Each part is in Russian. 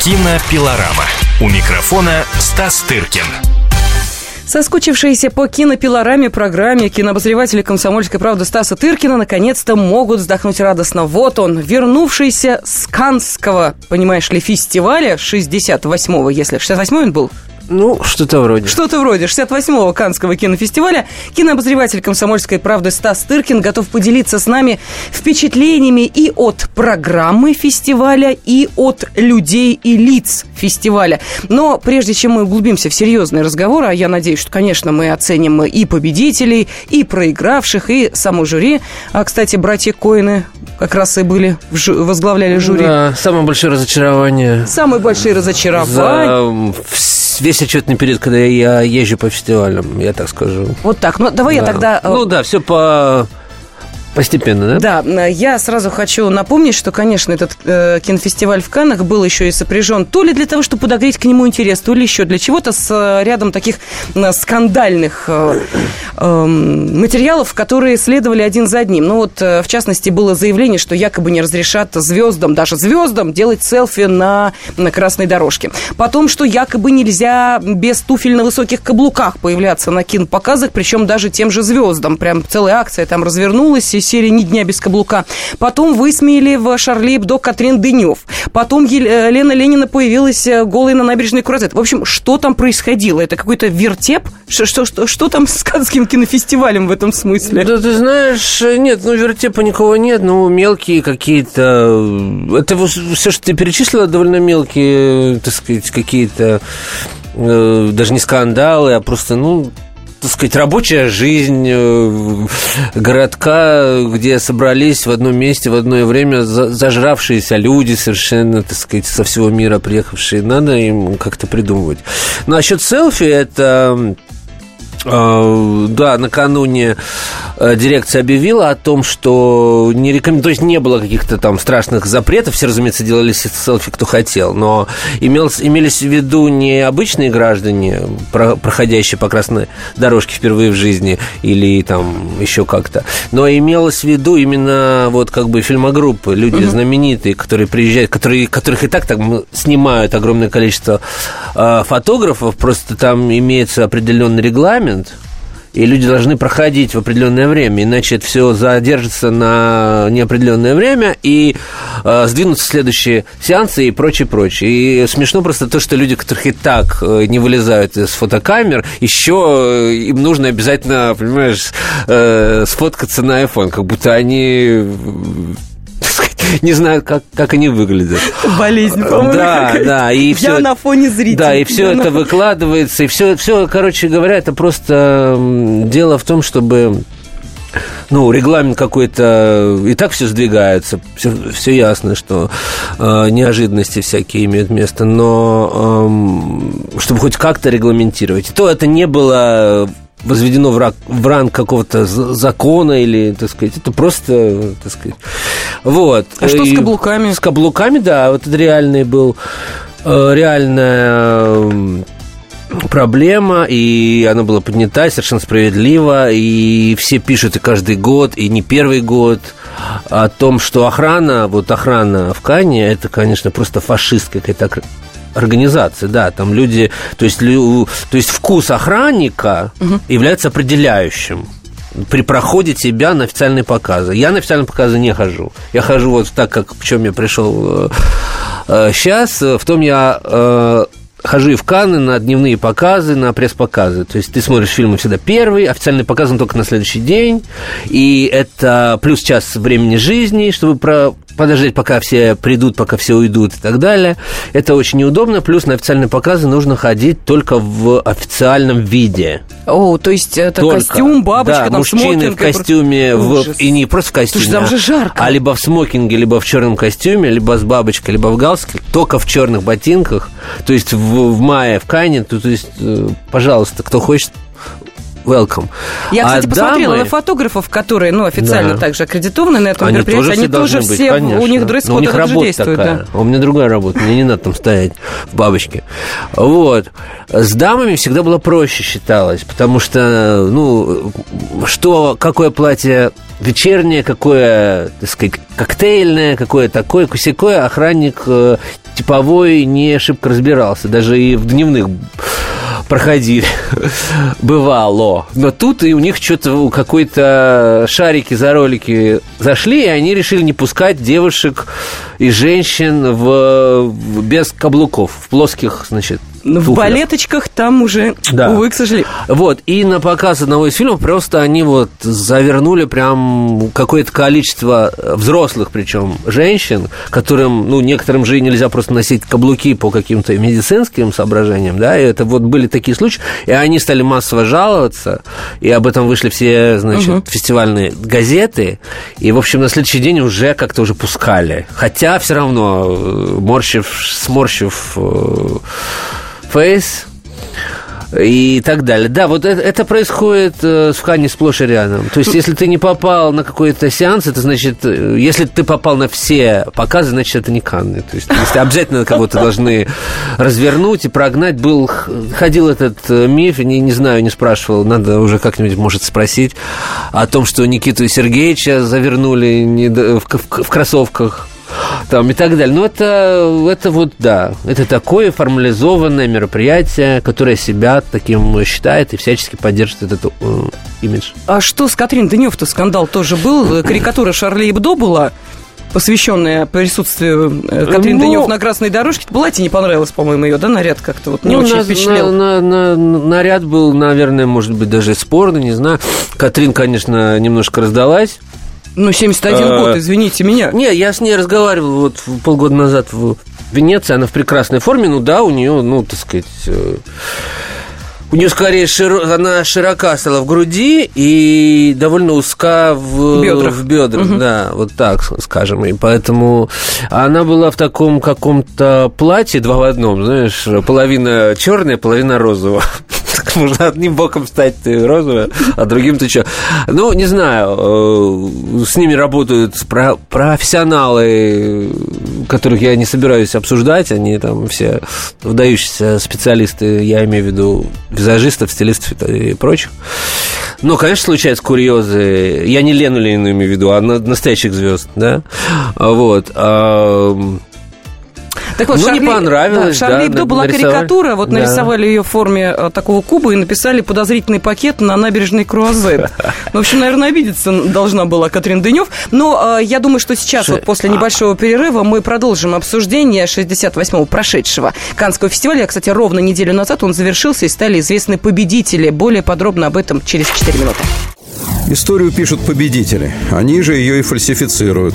Кинопилорама. У микрофона Стас Тыркин. Соскучившиеся по кинопилораме программе кинообозреватели «Комсомольской правды» Стаса Тыркина наконец-то могут вздохнуть радостно. Вот он, вернувшийся с Канского, понимаешь ли, фестиваля 68-го, если 68-й он был? Ну, что-то вроде. Что-то вроде 68-го Канского кинофестиваля. Кинообозреватель «Комсомольской правды» Стас Тыркин готов поделиться с нами впечатлениями и от программы фестиваля, и от людей и лиц фестиваля. Но прежде чем мы углубимся в серьезный разговор, а я надеюсь, что, конечно, мы оценим и победителей, и проигравших, и само жюри. А, кстати, братья Коины как раз и были, возглавляли жюри. Да, самое большое разочарование. Самые большие разочарования. За весь отчетный период, когда я езжу по фестивалям, я так скажу. Вот так. Ну, давай да. я тогда... Э, ну да, все по Постепенно, да? Да, я сразу хочу напомнить, что, конечно, этот э, кинофестиваль в Каннах был еще и сопряжен то ли для того, чтобы подогреть к нему интерес, то ли еще для чего-то с э, рядом таких э, скандальных э, э, материалов, которые следовали один за одним. Ну вот, э, в частности, было заявление, что якобы не разрешат звездам, даже звездам, делать селфи на, на красной дорожке. Потом, что якобы нельзя без туфель на высоких каблуках появляться на кинопоказах, причем даже тем же звездам. Прям целая акция там развернулась, и серии «Ни дня без каблука». Потом высмеяли в Шарли Эбдо Катрин Дынев. Потом Елена Ленина появилась э, голой на набережной Куразет. В общем, что там происходило? Это какой-то вертеп? Что, что, что, что там с Канским кинофестивалем в этом смысле? Да ты знаешь, нет, ну вертепа никого нет, ну мелкие какие-то... Это все, что ты перечислила, довольно мелкие, так сказать, какие-то э, даже не скандалы, а просто, ну, так сказать, рабочая жизнь э, городка, где собрались в одном месте в одно время зажравшиеся люди, совершенно, так сказать, со всего мира приехавшие. Надо им как-то придумывать. Ну, а счет селфи – это да, накануне э, дирекция объявила о том, что не рекомендует, то есть не было каких-то там страшных запретов, все, разумеется, делали селфи, кто хотел, но имелось, имелись в виду не обычные граждане, проходящие по красной дорожке впервые в жизни или там еще как-то, но имелось в виду именно вот как бы фильмогруппы, люди угу. знаменитые, которые приезжают, которые, которых и так там снимают огромное количество э, фотографов, просто там имеется определенный регламент, регламент, и люди должны проходить в определенное время, иначе это все задержится на неопределенное время и э, сдвинутся следующие сеансы и прочее, прочее. И смешно просто то, что люди, которых и так э, не вылезают из фотокамер, еще э, им нужно обязательно, понимаешь, э, сфоткаться на iPhone, как будто они не знаю, как, как они выглядят. Болезнь, по-моему. Да, да. И Я все, на фоне зрителей. Да, и все это на... выкладывается, и все, все, короче говоря, это просто дело в том, чтобы ну, регламент какой-то, и так все сдвигается, все, все ясно, что э, неожиданности всякие имеют место, но э, чтобы хоть как-то регламентировать, то это не было возведено в, ранг, в ранг какого-то закона или, так сказать, это просто, так сказать, вот. А что и с каблуками? С каблуками, да, вот это реальный был, э, реальная проблема, и она была поднята совершенно справедливо, и все пишут и каждый год, и не первый год о том, что охрана, вот охрана в Кане, это, конечно, просто фашистская какая-то организации, да, там люди, то есть, то есть вкус охранника угу. является определяющим при проходе тебя на официальные показы. Я на официальные показы не хожу. Я хожу вот так, как в чем я пришел э, сейчас, в том я э, хожу и в Канны на дневные показы, на пресс-показы. То есть ты смотришь фильмы всегда первый, официальный показ он только на следующий день. И это плюс час времени жизни, чтобы про подождать, пока все придут, пока все уйдут и так далее. Это очень неудобно. Плюс на официальные показы нужно ходить только в официальном виде. О, то есть это только. костюм, бабочка, да, там мужчины в костюме, в, и не просто в костюме, Слушай, там же жарко. а либо в смокинге, либо в черном костюме, либо с бабочкой, либо в галстуке, только в черных ботинках. То есть в, в мае в Кане, то, то есть, э, пожалуйста, кто хочет, welcome. Я, кстати, а посмотрела дамы... на фотографов, которые, ну, официально Да. также аккредитованы на этом Они мероприятии. тоже, Они тоже быть, все, конечно. у них дресс-код у них работа действует, такая. да. У меня другая работа, мне не надо там стоять в бабочке. Вот. С дамами всегда было проще считалось, потому что, ну, что, какое платье вечернее, какое, так сказать, коктейльное, какое такое, кусякое, охранник э, типовой не шибко разбирался, даже и в дневных проходили. Бывало. Но тут и у них что-то какой-то шарики за ролики зашли, и они решили не пускать девушек и женщин в, без каблуков, в плоских, значит, В туфлях. балеточках там уже, Да. увы, к сожалению. Вот, и на показ одного из фильмов просто они вот завернули прям какое-то количество э, взрослых, причем женщин, которым, ну, некоторым же нельзя просто носить каблуки по каким-то медицинским соображениям, да, и это вот были такие случаи, и они стали массово жаловаться, и об этом вышли все, значит, фестивальные газеты, и, в общем, на следующий день уже как-то уже пускали, хотя все равно, э, морщив, сморщив фейс, и так далее. Да, вот это, это происходит э, в Хане сплошь и рядом. То есть, если ты не попал на какой-то сеанс, это значит, э, если ты попал на все показы, значит, это не Канны. То есть, если обязательно кого-то должны развернуть и прогнать, был, ходил этот э, миф, не, не знаю, не спрашивал, надо уже как-нибудь, может, спросить о том, что Никиту Сергеевича завернули не в, в в кроссовках там и так далее. Но это, это вот, да, это такое формализованное мероприятие, которое себя таким считает и всячески поддерживает этот э, имидж. А что с Катрин Денев-то скандал тоже был? Карикатура Шарли Эбдо была посвященная присутствию э, Катрин Ну- Денев на красной дорожке. Платье не понравилось, по-моему, ее, да, наряд как-то вот не Ну, очень на- впечатлил. на- на- на- наряд был, наверное, может быть, даже спорный, не знаю. Катрин, конечно, немножко раздалась. Ну, 71 А, год, извините меня. Не, я с ней разговаривал вот полгода назад в Венеции, она в прекрасной форме, ну да, у нее, ну, так сказать, э, у нее скорее широ- она широка стала в груди и довольно узка в Бедрах. в бедрах, да, вот так скажем. И поэтому она была в таком каком-то платье два в одном, знаешь, половина черная, половина розовая. Так можно одним боком стать ты розовая, а другим ты что? Ну, не знаю, э, с ними работают про- профессионалы, которых я не собираюсь обсуждать, они там все выдающиеся специалисты, я имею в виду визажистов, стилистов и прочих. Но, конечно, случаются курьезы. Я не Лену Ленину имею в виду, а на- настоящих звезд, да? Вот. А, Так вот, Ну, не понравилось, да, Шарли да, Эбдо на- была нарисовали. карикатура, вот Да. нарисовали ее в форме э, такого куба и написали подозрительный пакет на набережной Круазет. В общем, наверное, обидеться должна была Катрин Дынев. Но э, я думаю, что сейчас, Слушай, вот после небольшого перерыва, мы продолжим обсуждение 68-го прошедшего Канского фестиваля. Кстати, ровно неделю назад он завершился и стали известны победители. Более подробно об этом через 4 минуты. Историю пишут победители. Они же ее и фальсифицируют.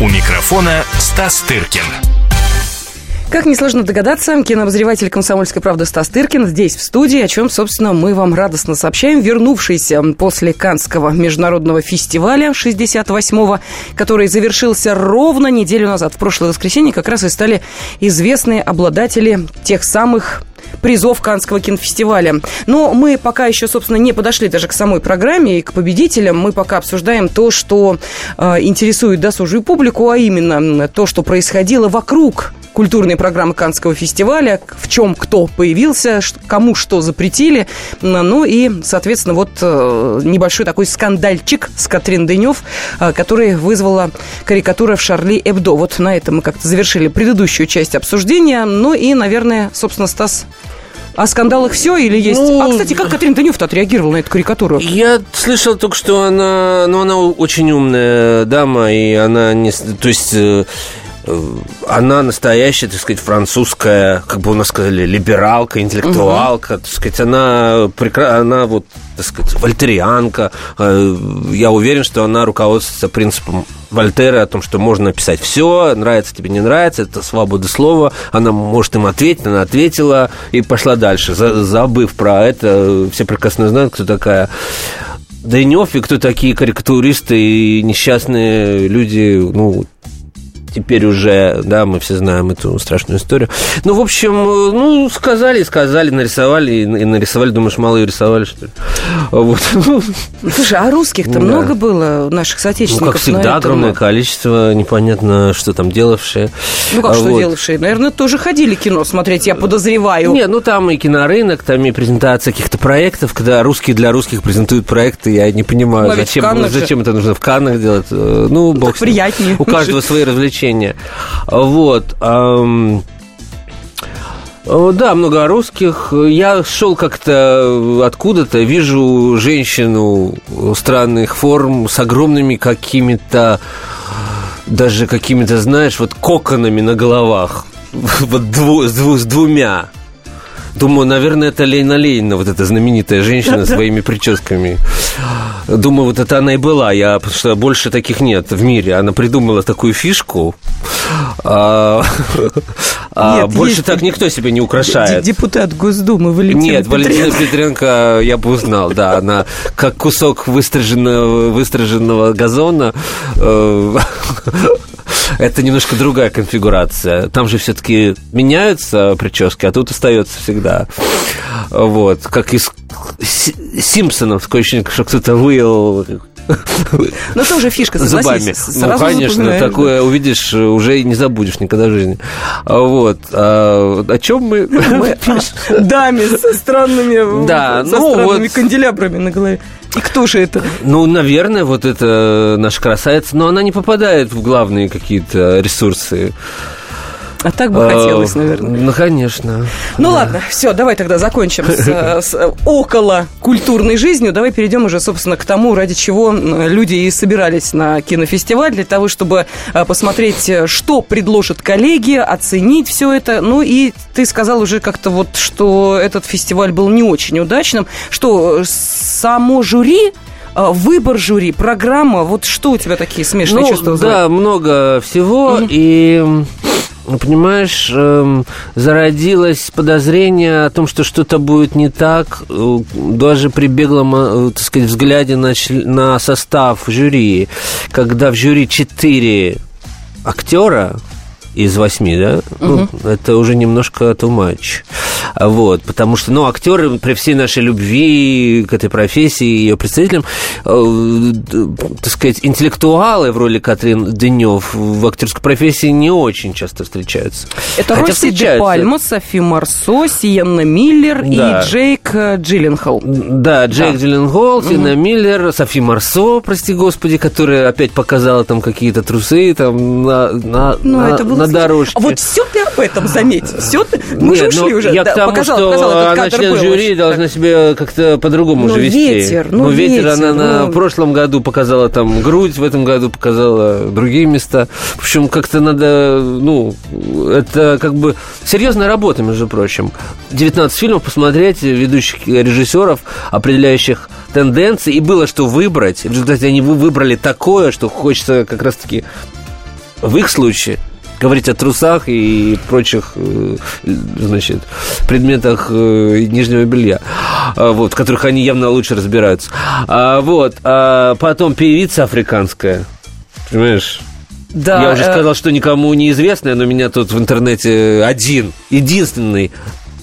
У микрофона Стас Тыркин. Как несложно догадаться, кинообозреватель «Комсомольской правды» Стас Тыркин здесь, в студии, о чем, собственно, мы вам радостно сообщаем. Вернувшийся после Канского международного фестиваля 68-го, который завершился ровно неделю назад, в прошлое воскресенье, как раз и стали известные обладатели тех самых призов Канского кинофестиваля. Но мы пока еще, собственно, не подошли даже к самой программе и к победителям. Мы пока обсуждаем то, что э, интересует досужую публику, а именно то, что происходило вокруг культурной программы Канского фестиваля, в чем кто появился, кому что запретили. Ну и, соответственно, вот э, небольшой такой скандальчик с Катрин Дынев, э, который вызвала карикатура в Шарли Эбдо. Вот на этом мы как-то завершили предыдущую часть обсуждения. Ну и, наверное, собственно, Стас, о скандалах все или есть? Ну, а, кстати, как Катрин Дынев-то отреагировала на эту карикатуру? Я слышал только, что она, ну, она очень умная дама, и она не, то есть, э, она настоящая, так сказать, французская, как бы у нас сказали, либералка, интеллектуалка, угу. так сказать, она, прекра... она вот, так сказать, вольтерианка. Э, я уверен, что она руководствуется принципом Вольтера о том, что можно написать все, нравится тебе, не нравится, это свобода слова, она может им ответить, она ответила и пошла дальше, забыв про это, все прекрасно знают, кто такая Дынев и кто такие карикатуристы и несчастные люди, ну, теперь уже, да, мы все знаем эту страшную историю. Ну, в общем, ну, сказали, сказали, нарисовали, и нарисовали, думаешь, мало ее рисовали, что ли? Вот. Слушай, а русских-то да. много было, наших соотечественников? Ну, как всегда, огромное количество, непонятно, что там делавшие. Ну, как вот. что делавшие? Наверное, тоже ходили кино смотреть, я подозреваю. Не, ну, там и кинорынок, там и презентация каких-то проектов, когда русские для русских презентуют проекты, я не понимаю, ну, зачем, зачем это нужно в Каннах делать. Э, ну, бог приятнее. У каждого свои развлечения развлечения. Вот. Да, много русских. Я шел как-то откуда-то, вижу женщину странных форм с огромными какими-то, даже какими-то, знаешь, вот коконами на головах. Вот с двумя. Думаю, наверное, это Лейна Лейна, вот эта знаменитая женщина своими прическами. Думаю, вот это она и была. Я, потому что больше таких нет в мире. Она придумала такую фишку. А, а больше так никто себе не украшает. Депутат Госдумы Валентина Нет. Валентина Петренко я бы узнал, да. Она как кусок выстриженного, выстриженного газона э, это немножко другая конфигурация. Там же все-таки меняются прически, а тут остается всегда. Вот, как из Симпсонов, такое ощущение, что кто-то выел но тоже фишка, Зубами. Ну, конечно, такое увидишь, уже не забудешь никогда в жизни. А вот. А, о чем мы? мы даме со странными, да, со ну, странными вот. канделябрами на голове. И кто же это? Ну, наверное, вот это наша красавица, но она не попадает в главные какие-то ресурсы. А так бы хотелось, наверное. Ну, конечно. Ну да. ладно, все, давай тогда закончим с, с около культурной жизнью. Давай перейдем уже, собственно, к тому, ради чего люди и собирались на кинофестиваль, для того, чтобы посмотреть, что предложат коллеги, оценить все это. Ну и ты сказал уже как-то вот, что этот фестиваль был не очень удачным, что само жюри выбор жюри, программа, вот что у тебя такие смешные ну, чувства? Да, много всего, mm-hmm. и понимаешь, эм, зародилось подозрение о том, что что-то будет не так, э, даже при беглом, э, так сказать, взгляде на, на состав жюри, когда в жюри четыре актера, из восьми, да, угу. ну, это уже немножко too much. Вот, потому что, ну, актеры при всей нашей любви к этой профессии и ее представителям, э, так сказать, интеллектуалы в роли Катрин Денев в актерской профессии не очень часто встречаются. Это Хотя Росси де Пальма, Софи Марсо, Сиенна Миллер да. и Джейк э, Джилленхол. Да, Джейк да. Джилленхол, угу. Сиенна Миллер, Софи Марсо, прости господи, которая опять показала там какие-то трусы там на, на, ну, на, это было на дорожке. А вот все ты об этом заметь. Все ты... Мы Нет, же ушли ну, уже. Я да, к тому, показал, что показал, она член жюри был, должна себя как-то по-другому ну, же вести. Ветер, ну, ну ветер, ветер, она ну... на прошлом году показала там грудь, в этом году показала другие места. В общем, как-то надо, ну, это как бы серьезная работа, между прочим. 19 фильмов посмотреть, ведущих режиссеров, определяющих тенденции, и было что выбрать. В результате они выбрали такое, что хочется как раз-таки в их случае говорить о трусах и прочих, э, значит, предметах э, нижнего белья, а, вот, в которых они явно лучше разбираются. А, вот, а потом певица африканская, понимаешь? Да, Я уже э... сказал, что никому не известная, но меня тут в интернете один, единственный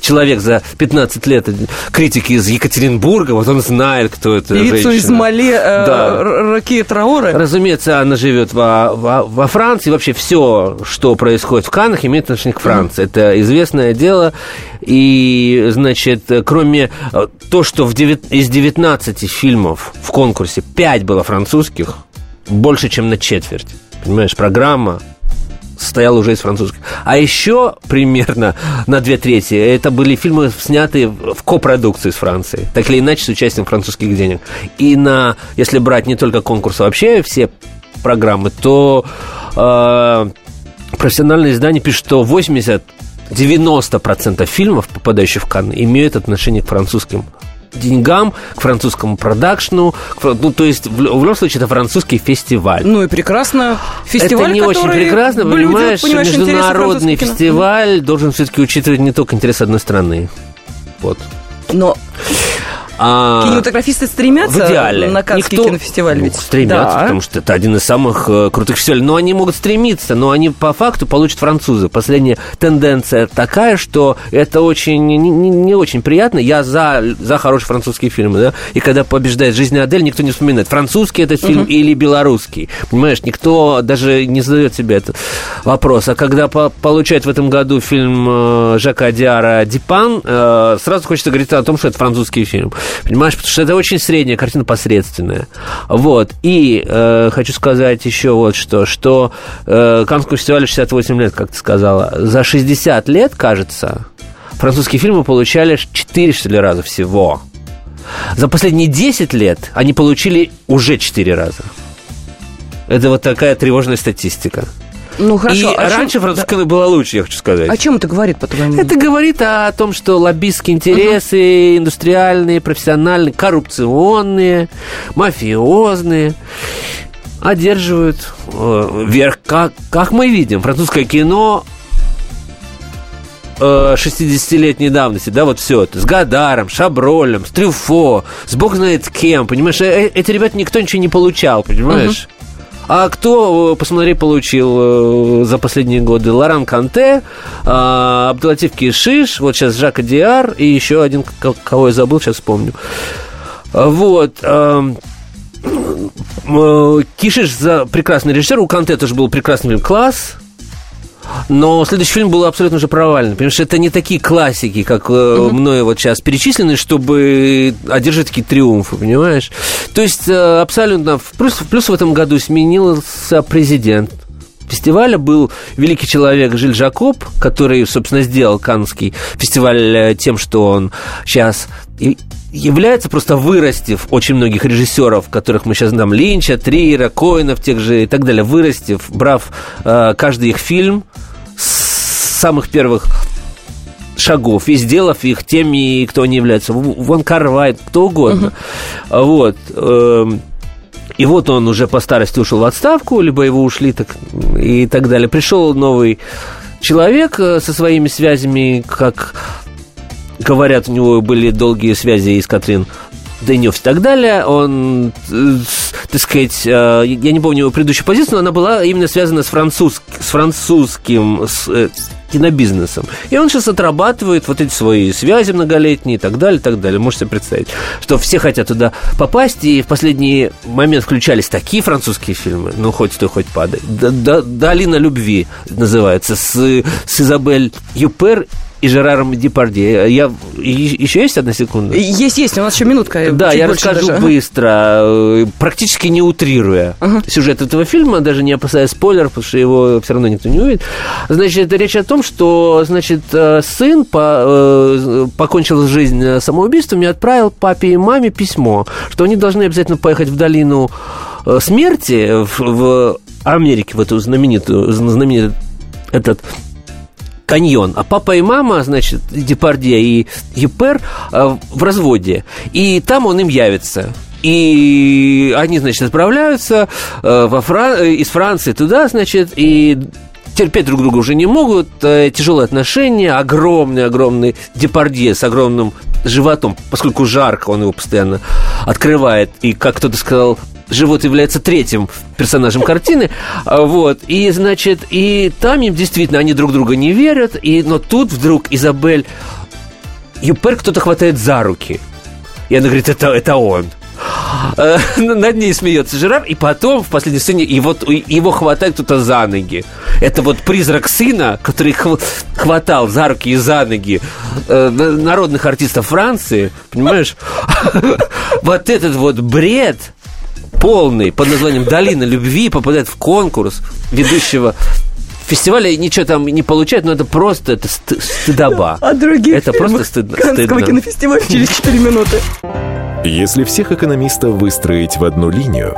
человек за 15 лет критики из Екатеринбурга, вот он знает, кто это Певицу женщина. из Мале э, да. Ракия Траоре? Разумеется, она живет во, во, во Франции. Вообще все, что происходит в Каннах, имеет отношение к Франции. Mm-hmm. Это известное дело. И, значит, кроме э, то, что в 9, из 19 фильмов в конкурсе 5 было французских, больше, чем на четверть. Понимаешь, программа состоял уже из французских. А еще примерно на две трети это были фильмы, снятые в копродукции с Францией. Так или иначе, с участием французских денег. И на, если брать не только конкурс, а вообще все программы, то э, профессиональные издания пишут, что 80 90% фильмов, попадающих в Канны, имеют отношение к французским деньгам, к французскому продакшну. К, ну, то есть, в, в любом случае, это французский фестиваль. Ну и прекрасно. Фестиваль, это не очень прекрасно, понимаешь, понимаешь международный фестиваль должен все-таки учитывать не только интерес одной страны. Вот. Но а, Кинематографисты стремятся в идеале. на Каннский Никто... кинофестиваль ведь? Стремятся, да. потому что это один из самых э, крутых фестивалей. Но они могут стремиться, но они по факту получат французы. Последняя тенденция такая, что это очень не, не, не очень приятно. Я за, за хорошие французские фильмы, да, и когда побеждает «Жизнь Адель», никто не вспоминает, французский это фильм uh-huh. или белорусский. Понимаешь, никто даже не задает себе этот вопрос. А когда по получает в этом году фильм э, Жака Диара «Дипан», э, сразу хочется говорить о том, что это французский фильм. Понимаешь, потому что это очень средняя картина, посредственная. Вот. И э, хочу сказать еще вот что, что э, Каннскому фестивалю 68 лет, как ты сказала. За 60 лет, кажется, французские фильмы получали 4, что ли, раза всего. За последние 10 лет они получили уже 4 раза. Это вот такая тревожная статистика. Ну хорошо. И а раньше чем... французская да. была лучше, я хочу сказать. О чем это говорит, по-твоему? Это говорит о том, что лоббистские интересы, uh-huh. индустриальные, профессиональные, коррупционные, мафиозные одерживают э, верх. Как, как мы видим, французское кино 60-летней э, давности, да, вот все это, с Гадаром, Шабролем, с Трюфо, с бог знает кем, понимаешь, э, эти ребята никто ничего не получал, понимаешь? Uh-huh. А кто, э, посмотри, получил э, за последние годы? Лоран Канте, а, Абдулатив Кишиш, вот сейчас Жака Диар и еще один, кого я забыл, сейчас вспомню. Вот. Эм, э, Кишиш за прекрасный режиссер, у Канте тоже был прекрасный класс, но следующий фильм был абсолютно уже провальный, потому что это не такие классики, как угу. мною вот сейчас перечислены, чтобы одержать такие триумфы, понимаешь? То есть э, абсолютно... Плюс, плюс в этом году сменился президент фестиваля был великий человек Жиль Жакоб, который, собственно, сделал Каннский фестиваль э, тем, что он сейчас является просто вырастив очень многих режиссеров, которых мы сейчас знаем, Линча, Триера, Коинов, тех же и так далее, вырастив, брав э, каждый их фильм с самых первых шагов и сделав их теми, кто они являются. Вон Карвайт, кто угодно. Uh-huh. Вот. Эм, и вот он уже по старости ушел в отставку, либо его ушли так, и так далее. Пришел новый человек э, со своими связями, как говорят, у него были долгие связи и с Катрин Денев и так далее. Он, э, так сказать, э, я не помню его предыдущую позицию, но она была именно связана с, француз, с французским с, э, кинобизнесом. И он сейчас отрабатывает вот эти свои связи многолетние и так далее, и так далее. Можете представить, что все хотят туда попасть, и в последний момент включались такие французские фильмы, ну, хоть стой, хоть падай. «Долина любви» называется, с, с Изабель Юпер и Жераром Депардье. Я... Еще есть одна секунда? Есть, есть, у нас еще минутка. Да, я расскажу даже. быстро, э, практически не утрируя ага. сюжет этого фильма, даже не опасаясь спойлеров, потому что его все равно никто не увидит. Значит, речь о том, что, значит, э, сын по, э, покончил жизнь самоубийством и отправил папе и маме письмо, что они должны обязательно поехать в долину смерти в, в Америке, в эту знаменитую, знаменитый этот каньон. А папа и мама, значит, Депардье и Юпер э, в разводе. И там он им явится. И они, значит, отправляются э, во Фран... Э, из Франции туда, значит, и терпеть друг друга уже не могут, тяжелые отношения, огромный-огромный депардье с огромным животом, поскольку жарко, он его постоянно открывает, и, как кто-то сказал, живот является третьим персонажем картины, а, вот, и, значит, и там им действительно, они друг друга не верят, и, но тут вдруг Изабель Юпер кто-то хватает за руки, и она говорит, это, это он. Э, над ней смеется Жерар, и потом в последней сцене его, его хватает кто-то за ноги. Это вот призрак сына, который хватал за руки и за ноги э, народных артистов Франции, понимаешь? Вот этот вот бред, полный под названием «Долина любви» попадает в конкурс ведущего фестиваля ничего там не получает, но это просто это стыдоба. А другие Это просто стыдно. Каннского кинофестиваля через 4 минуты. Если всех экономистов выстроить в одну линию,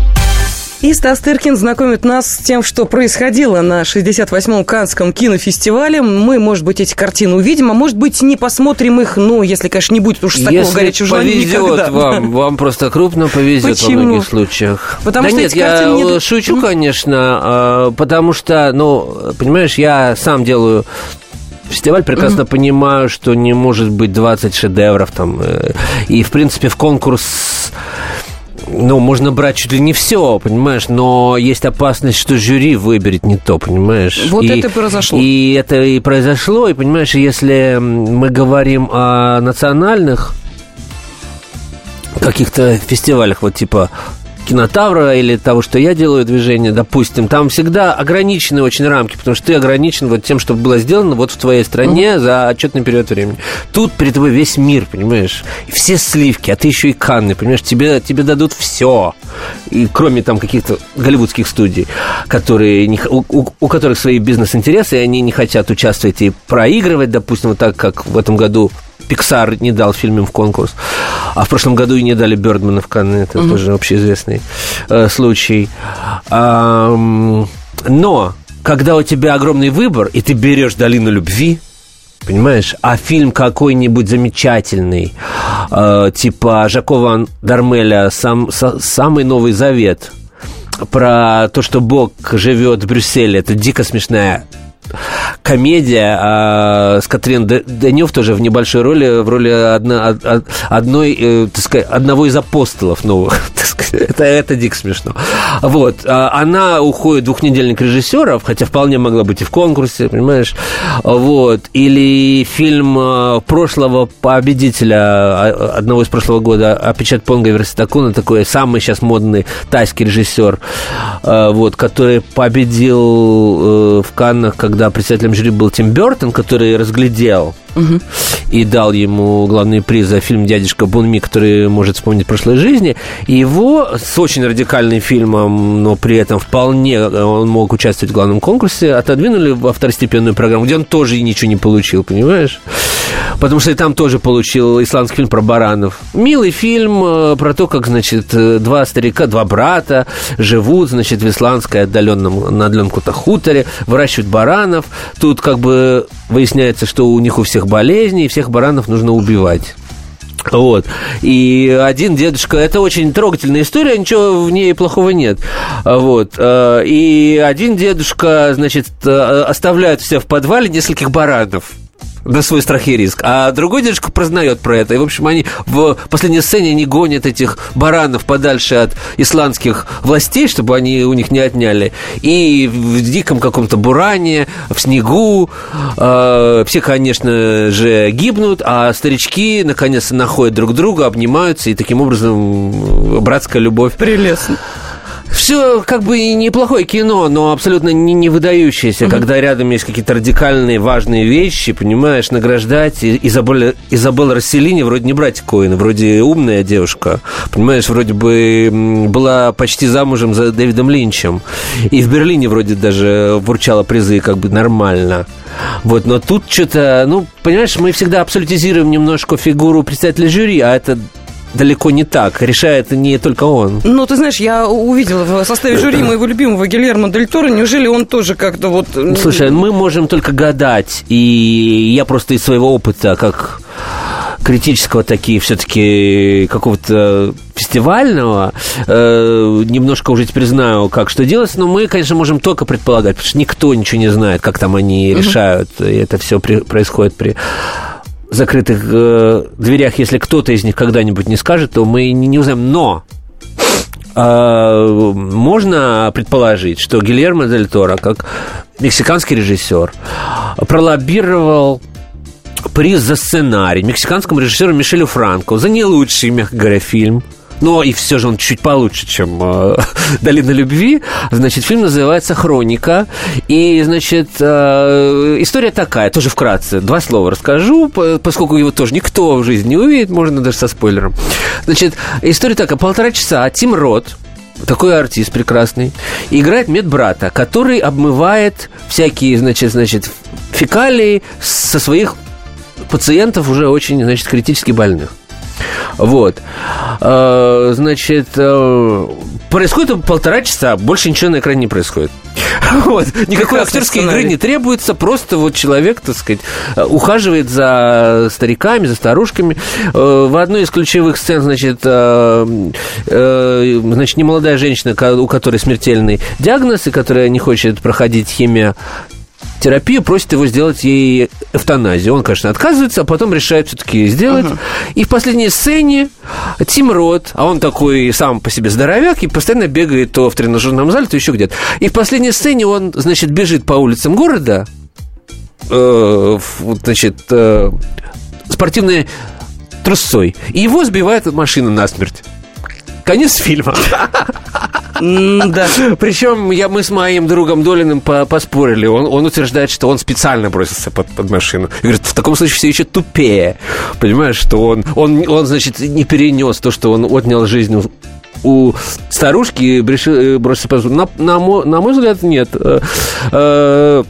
И Стас Тыркин знакомит нас с тем, что происходило на 68-м Канском кинофестивале. Мы, может быть, эти картины увидим, а может быть, не посмотрим их, ну, если, конечно, не будет уж такого Если горячего желания повезет никогда. вам, вам просто крупно повезет Почему? во многих случаях. Потому да что нет, я не- э, шучу, конечно, э, потому что, ну, понимаешь, я сам делаю фестиваль, прекрасно понимаю, что не может быть 20 шедевров там. э, И, в принципе, в конкурс ну, можно брать чуть ли не все, понимаешь, но есть опасность, что жюри выберет не то, понимаешь. Вот И- это и произошло. И это и произошло, и, понимаешь, если мы говорим о национальных каких-то фестивалях, вот типа кинотавра или того, что я делаю движение, допустим, там всегда ограничены очень рамки, потому что ты ограничен вот тем, что было сделано вот в твоей стране за отчетный период времени. Тут перед тобой весь мир, понимаешь? И все сливки, а ты еще и Канны, понимаешь? Тебе, тебе дадут все. И кроме там каких-то голливудских студий, которые не у, у- у которых свои бизнес-интересы, и они не хотят участвовать и проигрывать, допустим, вот так, как в этом году Pixar не дал фильм им в конкурс. А в прошлом году и не дали Бердмана в Канны. Это тоже общеизвестный э, случай. Ам, но когда у тебя огромный выбор, и ты берешь «Долину любви», Понимаешь? А фильм какой-нибудь замечательный, э, типа Жакова Дармеля сам, со- «Самый новый завет», про то, что Бог живет в Брюсселе, это дико смешная комедия а, с Катрин Д- Денев тоже в небольшой роли, в роли одна- од- од- одной, э, так сказать, одного из апостолов новых. Это, это дико смешно. Вот. а, Она уходит двухнедельник режиссеров, хотя вполне могла быть и в конкурсе, понимаешь? Вот. Или фильм э, прошлого победителя, а, одного из прошлого года, Апичат Понга Верситакуна, такой самый сейчас модный тайский режиссер, вот, который победил э, в Каннах, когда председателем жюри был Тим Бертон, который разглядел и дал ему главный приз за фильм «Дядюшка Бунми», который может вспомнить прошлой жизни. И его с очень радикальным фильмом, но при этом вполне э, он мог участвовать в главном конкурсе, отодвинули во второстепенную программу, где он тоже ничего не получил, понимаешь? Потому что и там тоже получил исландский фильм про баранов. Милый фильм э, про то, как, значит, э, два старика, два брата живут, значит, в исландской отдаленном, на отдаленном каком-то хуторе, выращивают баранов. Тут как бы выясняется, что у них у всех болезни, и всех баранов нужно убивать. Вот. И один дедушка... Это очень трогательная история, ничего в ней плохого нет. Вот. э, И один дедушка, значит, э, оставляет все в подвале нескольких баранов на свой страх и риск. А другой дедушка прознает про это. И, в общем, они в последней сцене они гонят этих баранов подальше от исландских властей, чтобы они у них не отняли. И в диком каком-то буране, в снегу. э, все, конечно же, гибнут, а старички наконец-то находят друг друга, обнимаются, и таким образом братская любовь Прелестно. Все как бы и неплохое кино, но абсолютно не, не выдающееся, когда рядом есть какие-то радикальные важные вещи, понимаешь, награждать. И Изабелла, Изабелла Расселини вроде не братик Коэн, вроде умная девушка, понимаешь, вроде бы была почти замужем за Дэвидом Линчем. И в Берлине вроде даже вручала призы как бы нормально. Вот, но тут что-то, ну, понимаешь, мы всегда абсолютизируем немножко фигуру представителя жюри, а это далеко не так. Решает не только он. Ну, ты знаешь, я увидела в составе жюри моего любимого Гильермо Дель Торо. Неужели он тоже как-то вот... м, Слушай, мы можем только гадать, и я просто из своего опыта, как критического такие все-таки какого-то фестивального, э, немножко уже теперь знаю, как что делать, но мы, конечно, можем только предполагать, потому что никто ничего не знает, как там они решают, и это все происходит при закрытых э, дверях, если кто-то из них когда-нибудь не скажет, то мы не, не узнаем. Но э, можно предположить, что Гильермо Дель Торо, как мексиканский режиссер, пролоббировал приз за сценарий мексиканскому режиссеру Мишелю Франко за не лучший, мягко говоря, фильм. Но и все же он чуть получше, чем э, «Долина любви». Значит, фильм называется «Хроника». И, значит, э, история такая, тоже вкратце. Два слова расскажу, поскольку его тоже никто в жизни не увидит, можно даже со спойлером. Значит, история такая. Полтора часа Тим Рот, такой артист прекрасный, играет медбрата, который обмывает всякие, значит, значит, фекалии со своих пациентов уже очень, значит, критически больных. Вот. Э, значит, э, происходит полтора часа, больше ничего на экране не происходит. Вот. Никакой актерской игры не требуется, просто вот человек, так сказать, ухаживает за стариками, за старушками. Э, в одной из ключевых сцен, значит, значит, немолодая женщина, у которой смертельный диагноз, и которая не хочет проходить химия терапию, просит его сделать ей эвтаназию. Он, конечно, отказывается, а потом решает все-таки сделать. Uh-huh. И в последней сцене Тим Рот, а он такой сам по себе здоровяк, и постоянно бегает то в тренажерном зале, то еще где-то. И в последней сцене он, значит, бежит по улицам города, э, значит, э, спортивной трусцой. И его сбивает машина насмерть. Конец фильма. Да. Причем я, мы с моим другом Долиным поспорили. Он, он утверждает, что он специально бросился под, под машину. И говорит, в таком случае все еще тупее. Понимаешь, что он, он, он, значит, не перенес то, что он отнял жизнь у старушки решил броситься под на, на, мой, на мой взгляд, нет. Э, э,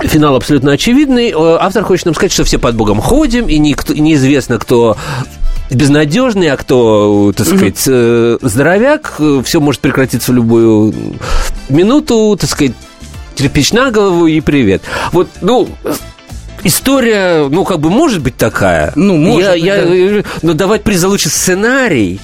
финал абсолютно очевидный. Э, автор хочет нам сказать, что все под Богом ходим, и никто, неизвестно, кто безнадежный, а кто, так сказать, mm-hmm. здоровяк, все может прекратиться в любую минуту, так сказать, кирпич на голову и привет. Вот, ну, история, ну, как бы может быть такая. Ну, может я, быть, я, да. Но давать приз за лучший сценарий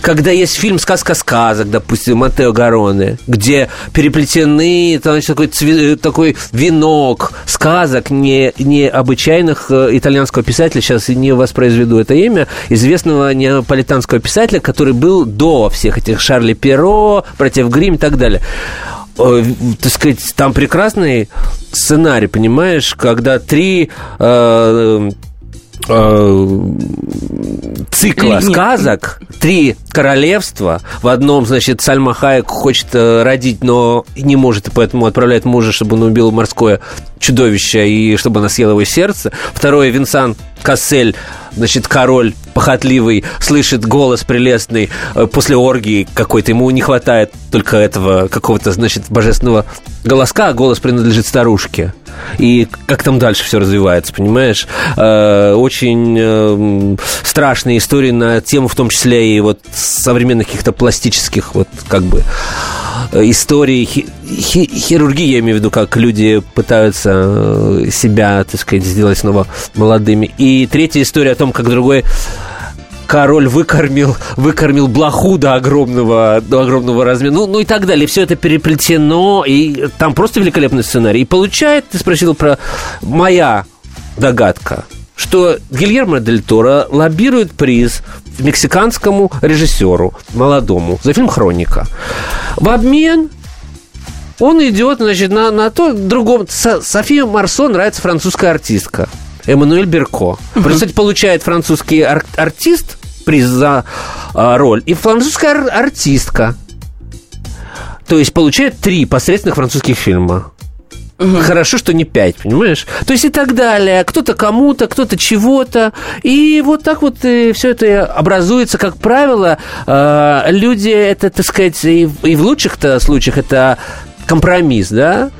когда есть фильм «Сказка сказок», допустим, Матео Гароне, где переплетены значит, такой, цве- такой венок сказок не, необычайных э, итальянского писателя, сейчас не воспроизведу это имя, известного неаполитанского писателя, который был до всех этих Шарли Перо, братьев Грим и так далее. Э, так сказать, там прекрасный сценарий, понимаешь, когда три э, Э, цикла Нет. сказок «Три королевства». В одном, значит, Сальма Хайек хочет э, родить, но не может, и поэтому отправляет мужа, чтобы он убил морское чудовище и чтобы она съела его сердце. Второе, Винсан Кассель, значит, король похотливый, слышит голос прелестный э, после оргии какой-то. Ему не хватает только этого какого-то, значит, божественного голоска, а голос принадлежит старушке. И как там дальше все развивается, понимаешь? Э, очень э, страшные истории на тему, в том числе и вот современных каких-то пластических вот как бы историй хирургии, я имею в виду, как люди пытаются себя, так сказать, сделать снова молодыми. И третья история о том, как другой король выкормил, выкормил блоху до огромного, до огромного размера, ну, ну и так далее. Все это переплетено, и там просто великолепный сценарий. И получает, ты спросил про моя догадка, что Гильермо Дель Торо лоббирует приз мексиканскому режиссеру, молодому, за фильм «Хроника». В обмен он идет, значит, на, на то другом. София Марсо нравится французская артистка. Эммануэль Берко. Uh-huh. Кстати, получает французский ар- артист приз за а, роль. И французская ар- артистка. То есть получает три посредственных французских фильма. Угу. Хорошо, что не пять, понимаешь? То есть и так далее. Кто-то кому-то, кто-то чего-то. И вот так вот и все это образуется. Как правило, а, люди, это, так сказать, и в лучших-то случаях это компромисс, да?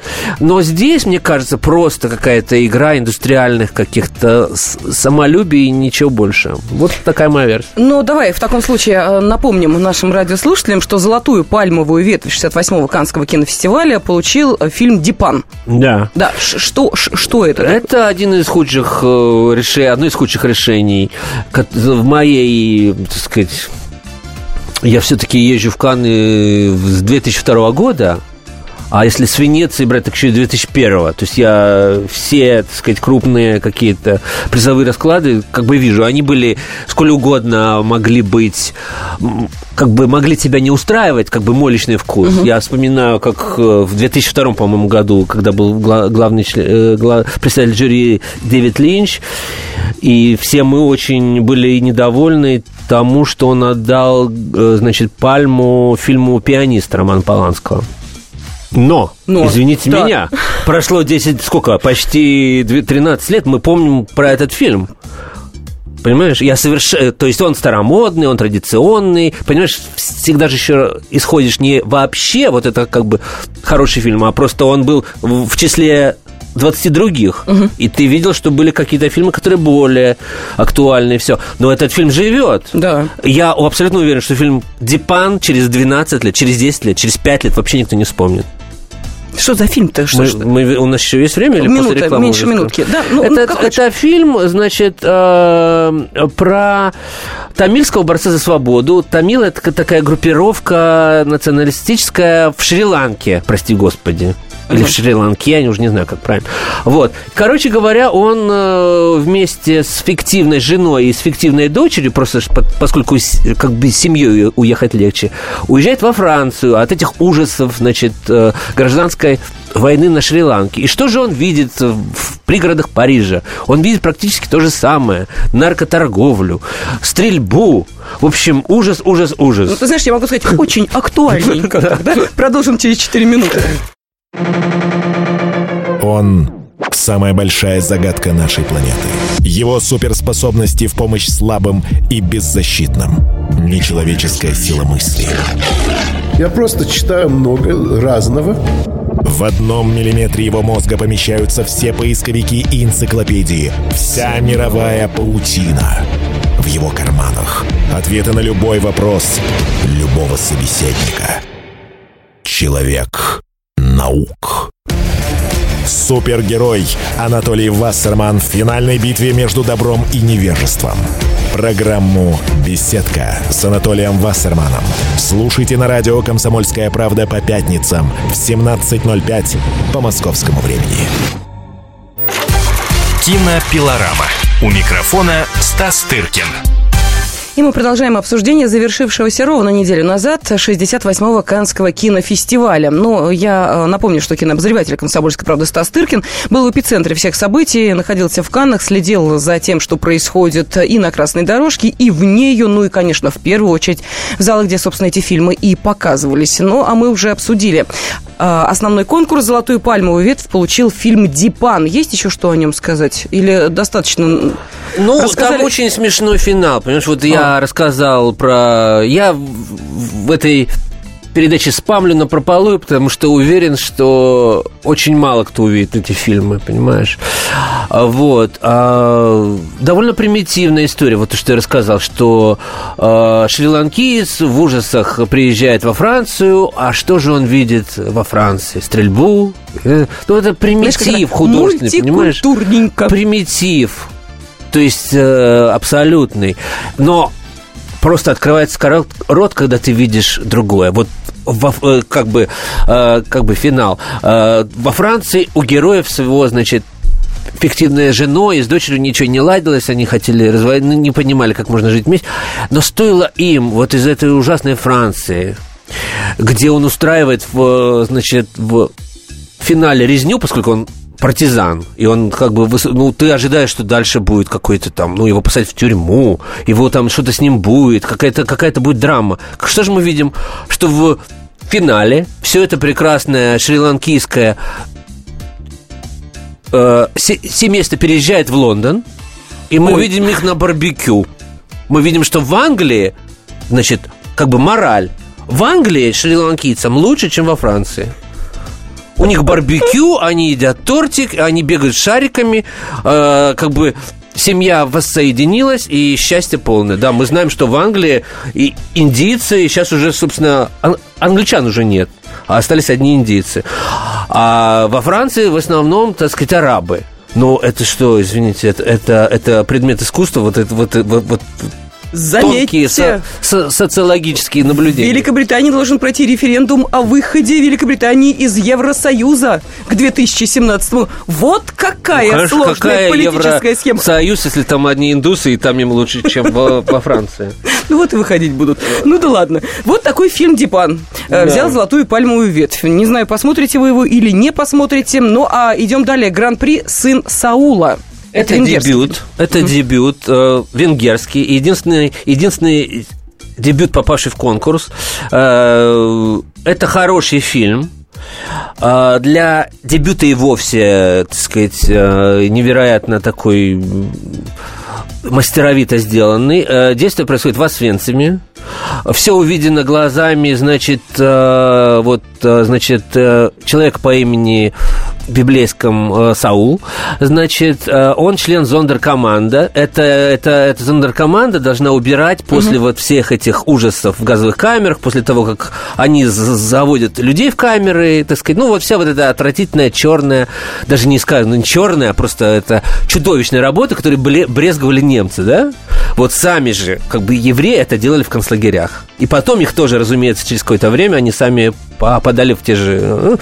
Но здесь, мне кажется, просто какая-то игра индустриальных каких-то самолюбий и ничего больше. Вот такая моя версия. Ну, давай в таком случае э, напомним нашим радиослушателям, что золотую пальмовую ветвь 68-го Канского кинофестиваля получил э, фильм «Дипан». Да. Да, что, что это? Это один из худших э, решений, одно из худших решений в моей, так сказать, я все-таки езжу в Канны с 2002 года, А если с Венеции брать, так еще и 2001 То есть я все, так сказать, крупные какие-то призовые расклады как бы вижу. Они были сколь угодно могли быть как бы могли тебя не устраивать, как бы мой личный вкус. Угу. Я вспоминаю, как э, в 2002, по-моему, году, когда был главный член, глав, председатель жюри Дэвид Линч, и все мы очень были недовольны тому, что он отдал, э, значит, пальму фильму «Пианист» Романа Поланского. Но, Но извините да. меня, прошло 10, сколько, почти 13 лет, мы помним про этот фильм. Понимаешь, я совершенно... То есть он старомодный, он традиционный. Понимаешь, всегда же еще исходишь не вообще, вот это как бы хороший фильм, а просто он был в числе 20 других. Угу. И ты видел, что были какие-то фильмы, которые более актуальны, и все. Но этот фильм живет. Да. Я абсолютно уверен, что фильм Дипан через 12 лет, через 10 лет, через 5 лет вообще никто не вспомнит. Что за фильм-то? Что, мы, что? Мы, у нас еще есть время или Минута, после рекламы? меньше минутки. Да, ну, это, ну, это фильм, значит, э, про тамильского борца за свободу. Тамил – это такая группировка националистическая в Шри-Ланке, прости господи. Или в Шри-Ланке, я уже не знаю, как правильно. Вот. Короче говоря, он э, вместе с фиктивной женой и с фиктивной дочерью, просто поскольку как бы семьей уехать легче, уезжает во Францию от этих ужасов, значит, э, гражданской войны на Шри-Ланке. И что же он видит в пригородах Парижа? Он видит практически то же самое. Наркоторговлю, стрельбу. В общем, ужас, ужас, ужас. Ну, ты знаешь, я могу сказать, очень актуальненько. Продолжим через 4 минуты. Он – самая большая загадка нашей планеты. Его суперспособности в помощь слабым и беззащитным. Нечеловеческая сила мысли. Я просто читаю много разного. В одном миллиметре его мозга помещаются все поисковики и энциклопедии. Вся мировая паутина. В его карманах. Ответы на любой вопрос любого собеседника. Человек наук. Супергерой Анатолий Вассерман в финальной битве между добром и невежеством. Программу «Беседка» с Анатолием Вассерманом. Слушайте на радио «Комсомольская правда» по пятницам в 17.05 по московскому времени. Кинопилорама. У микрофона Стас Тыркин. И мы продолжаем обсуждение завершившегося ровно неделю назад 68-го Канского кинофестиваля. Но я э, напомню, что кинообозреватель «Комсомольской правды» Стас Тыркин был в эпицентре всех событий, находился в Каннах, следил за тем, что происходит и на Красной дорожке, и в нее, ну и, конечно, в первую очередь в залах, где, собственно, эти фильмы и показывались. Ну, а мы уже обсудили. Э, основной конкурс «Золотую пальмовую ветвь» получил фильм «Дипан». Есть еще что о нем сказать? Или достаточно... Ну, Рассказали... там очень смешной финал, понимаешь, вот я я рассказал про... Я в этой передаче спамлю на прополую, потому что уверен, что очень мало кто увидит эти фильмы, понимаешь? А, вот. А, довольно примитивная история, вот то, что я рассказал, что а, шри-ланкиец в ужасах приезжает во Францию, а что же он видит во Франции? Стрельбу? Э, ну, это примитив Знаешь, художественный, понимаешь? Примитив то есть э, абсолютный. Но просто открывается рот, когда ты видишь другое. Вот во, э, как бы э, как бы финал. Э, во Франции у героев своего, значит, фиктивная женой, и с дочерью ничего не ладилось, они хотели разводить, ну, не понимали, как можно жить вместе. Но стоило им вот из этой ужасной Франции, где он устраивает в, значит, в финале резню, поскольку он партизан, и он как бы, ну, ты ожидаешь, что дальше будет какой-то там, ну, его посадят в тюрьму, его там что-то с ним будет, какая-то какая будет драма. Что же мы видим? Что в финале все это прекрасное шри-ланкийское э, семейство переезжает в Лондон, и мы Ой. видим их на барбекю. Мы видим, что в Англии, значит, как бы мораль. В Англии шри-ланкийцам лучше, чем во Франции. У них барбекю, они едят тортик, они бегают шариками, э, как бы семья воссоединилась и счастье полное. Да, мы знаем, что в Англии и индийцы, и сейчас уже, собственно, ан- англичан уже нет, а остались одни индийцы. А во Франции в основном, так сказать, арабы. Но это что, извините, это, это, это предмет искусства, вот это вот, вот, вот тонкие Заметьте. со- со- социологические наблюдения. Великобритании должен пройти референдум о выходе Великобритании из Евросоюза к 2017 Вот какая Ну, Конечно, сложная какая политическая схема. Евросоюз, если там одни индусы, и там им лучше, чем во, Франции. Ну вот и выходить будут. Ну да ладно. Вот такой фильм Дипан. Э, Да. Взял золотую пальмовую ветвь. Не знаю, посмотрите вы его или не посмотрите. Ну а идем далее. Гран-при «Сын Саула». Это дебют. Это дебют э, венгерский. Единственный, единственный дебют, попавший в конкурс. Э, это хороший фильм. А, Для дебюта и вовсе, так сказать, э, невероятно такой мастеровито сделанный. Э, Действие происходит в Освенциме. Все увидено глазами, значит, э, вот, э, значит, э, человек по имени библейском э, Саул, значит, э, он член зондеркоманда. Это, это, эта зондеркоманда должна убирать после вот всех этих ужасов в газовых камерах, после того, как они заводят людей в камеры, так сказать, ну, вот вся вот эта отвратительная черная, даже не скажу, ну, не черная, а просто это чудовищная работа, которой брезговали немцы, да? Вот сами же, как бы евреи это делали в концлагерях. И потом их тоже, разумеется, через какое-то время они сами попадали в те же...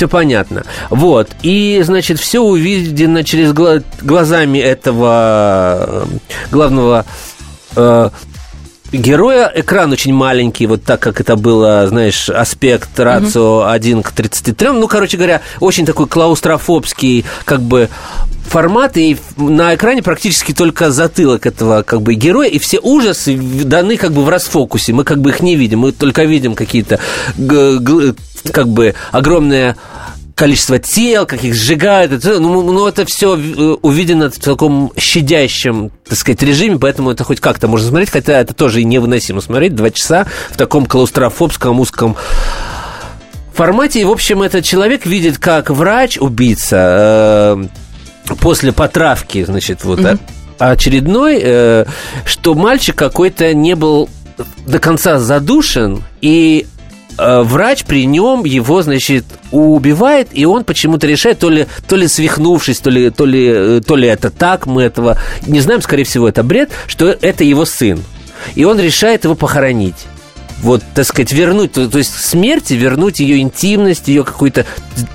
Все понятно. Вот. И, значит, все увидено через гла- глазами этого э, главного э, героя. Экран очень маленький, вот так, как это было, знаешь, аспект рацио 1 к 33. Ну, короче говоря, очень такой клаустрофобский, как бы формат, и на экране практически только затылок этого как бы героя, и все ужасы даны как бы в расфокусе, мы как бы их не видим, мы только видим какие-то как бы огромные количество тел, как их сжигают. Это, ну, ну, это все увидено в таком щадящем, так сказать, режиме, поэтому это хоть как-то можно смотреть, хотя это тоже и невыносимо смотреть. Два часа в таком клаустрофобском узком формате. И, в общем, этот человек видит, как врач-убийца э, после потравки, значит, вот mm очередной, э, что мальчик какой-то не был до конца задушен, и э, врач при нем его, значит, убивает, и он почему-то решает, то ли, то ли свихнувшись, то ли, то, ли, э, то ли это так, мы этого не знаем, скорее всего, это бред, что это его сын. И он решает его похоронить вот, так сказать, вернуть, то, то есть смерти, вернуть ее интимность, ее какую-то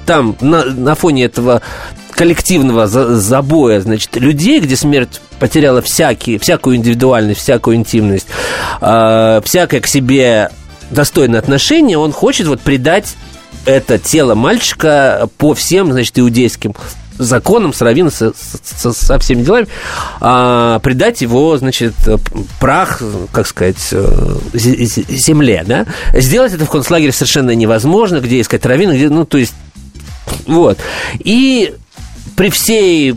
там на, на фоне этого коллективного за, забоя, значит, людей, где смерть потеряла всякие, всякую индивидуальность, всякую интимность, э, всякое к себе достойное отношение, он хочет вот придать это тело мальчика по всем, значит, иудейским законам, с раввином, со, со, со всеми делами, а, придать его, значит, прах, как сказать, земле, да? Сделать это в концлагере совершенно невозможно, где искать раввина, где, ну, то есть, вот. И при всей,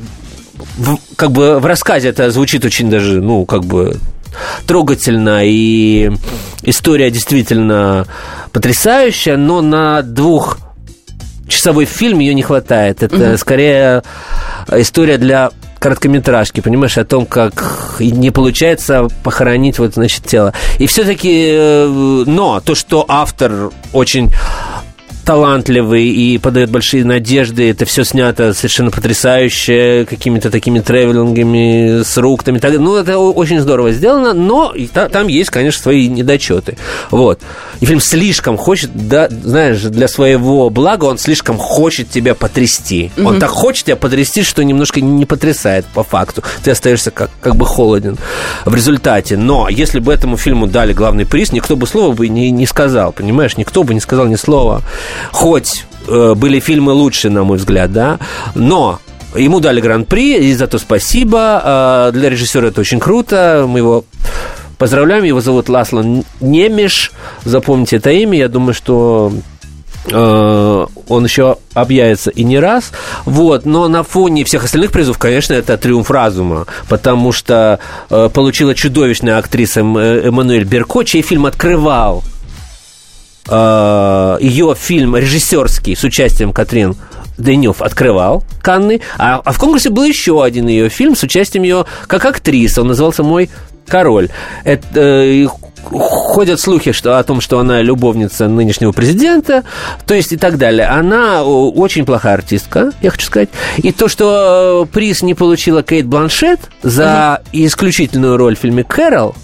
как бы в рассказе это звучит очень даже, ну, как бы трогательно, и история действительно потрясающая, но на двух часовой фильм ее не хватает. Это mm-hmm. скорее история для короткометражки, понимаешь, о том, как не получается похоронить вот, значит, тело. И все-таки, но то, что автор очень талантливый и подает большие надежды. Это все снято совершенно потрясающе, какими-то такими тревелингами с руктами. Ну, это очень здорово сделано, но там есть, конечно, свои недочеты. Вот. И фильм слишком хочет, да, знаешь, для своего блага он слишком хочет тебя потрясти. Mm-hmm. Он так хочет тебя потрясти, что немножко не потрясает по факту. Ты остаешься как, как бы холоден в результате. Но если бы этому фильму дали главный приз, никто бы слова бы не, не сказал, понимаешь? Никто бы не сказал ни слова хоть э, были фильмы лучше, на мой взгляд, да, но ему дали гран-при, и за то спасибо. Э, для режиссера это очень круто. Мы его поздравляем. Его зовут Ласло Немеш. Запомните это имя. Я думаю, что э, он еще объявится и не раз. Вот. Но на фоне всех остальных призов, конечно, это триумф разума, потому что э, получила чудовищная актриса Эммануэль Берко, чей фильм открывал ее фильм режиссерский с участием Катрин Денев открывал Канны, а, а в конкурсе был еще один ее фильм с участием ее как актриса. Он назывался «Мой король. Это, э, ходят слухи что, о том, что она любовница нынешнего президента, то есть и так далее. Она очень плохая артистка, я хочу сказать. И то, что э, приз не получила Кейт Бланшет за исключительную роль в фильме «Кэрол»,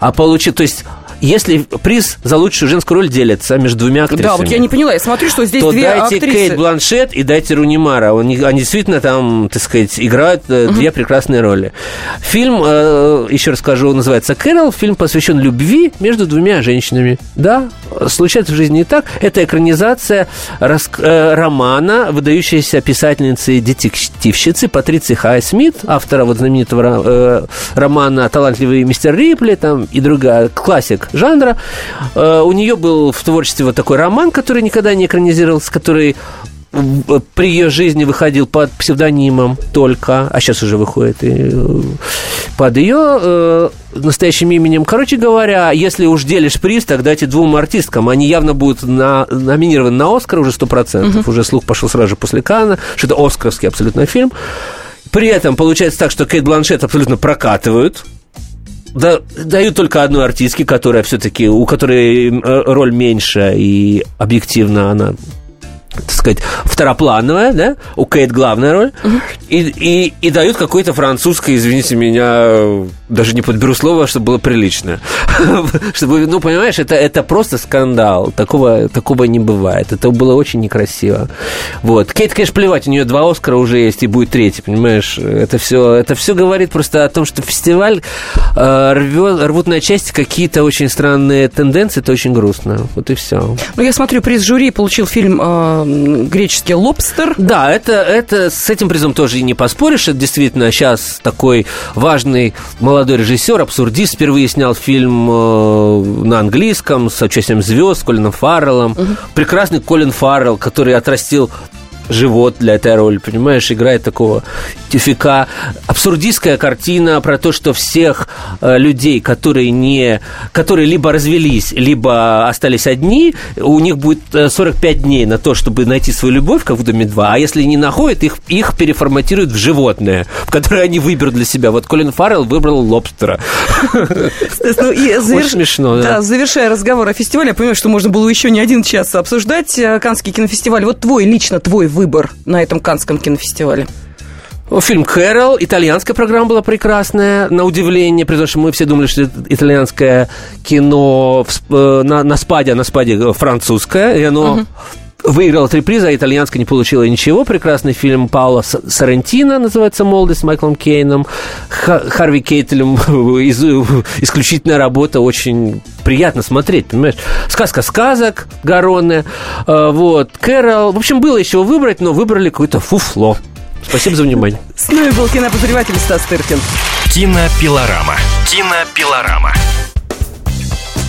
а получил, то есть если приз за лучшую женскую роль делится между двумя актрисами... Да, вот я не поняла, я смотрю, что здесь то две дайте актрисы... Кейт Бланшет и дайте Руни Мара. Они, они действительно там, так сказать, играют uh-huh. две прекрасные роли. Фильм, э, еще расскажу, называется «Кэрол». Фильм посвящен любви между двумя женщинами. Да, случается в жизни и так. Это экранизация рас, э, романа выдающейся писательницы и детективщицы Патриции Хай Смит, автора вот знаменитого романа «Талантливый мистер Рипли» там, и другая, классик жанра. Э, у нее был в творчестве вот такой роман, который никогда не экранизировался, который при ее жизни выходил под псевдонимом только, а сейчас уже выходит и э, под ее э, настоящим именем. Короче говоря, если уж делишь приз, тогда эти двум артисткам, они явно будут на, номинированы на Оскар уже 100%. Угу. Уже слух пошел сразу же после Кана, что это оскаровский абсолютно фильм. При этом получается так, что Кейт Бланшет абсолютно прокатывают, да, дают только одной артистке, которая все-таки, у которой э, роль меньше и объективно она так сказать, второплановая, да, у Кейт главная роль, угу. и, и, и дают какое-то французское, извините меня, даже не подберу слово, чтобы было прилично. чтобы, ну, понимаешь, это, это просто скандал. Такого, такого не бывает. Это было очень некрасиво. Вот. Кейт, конечно, плевать, у нее два Оскара уже есть, и будет третий, понимаешь? Это все, это все говорит просто о том, что фестиваль э, рвет, рвут на части какие-то очень странные тенденции, это очень грустно. Вот и все. Ну, я смотрю, приз жюри получил фильм э, греческий лобстер. Да, это, это с этим призом тоже и не поспоришь. Это действительно сейчас такой важный молодой режиссер, абсурдист. Впервые снял фильм э, на английском с участием звезд, с Колином Фарреллом. Угу. Прекрасный Колин Фаррелл, который отрастил живот для этой роли, понимаешь, играет такого тюфика. Абсурдистская картина про то, что всех э, людей, которые не, которые либо развелись, либо остались одни, у них будет 45 э, дней на то, чтобы найти свою любовь, как в «Доме 2», а если не находят, их, их переформатируют в животное, в которое они выберут для себя. Вот Колин Фаррелл выбрал лобстера. Ну, Очень смешно, да. Завершая разговор о фестивале, я понимаю, что можно было еще не один час обсуждать э, Канский кинофестиваль. Вот твой, лично твой выбор на этом Канском кинофестивале? Фильм «Кэрол», итальянская программа была прекрасная, на удивление, потому что мы все думали, что итальянское кино э, на, на спаде, а на спаде французское, и оно uh-huh выиграла три приза, а итальянская не получила ничего. Прекрасный фильм Паула Сарантино называется «Молодость» с Майклом Кейном. Харви Кейтелем исключительная работа, очень приятно смотреть, понимаешь? Сказка сказок Гароне, э, вот, Кэрол. В общем, было еще выбрать, но выбрали какое-то фуфло. Спасибо за внимание. С нами был кинопозреватель Стас Тыркин. Кинопилорама. Кинопилорама.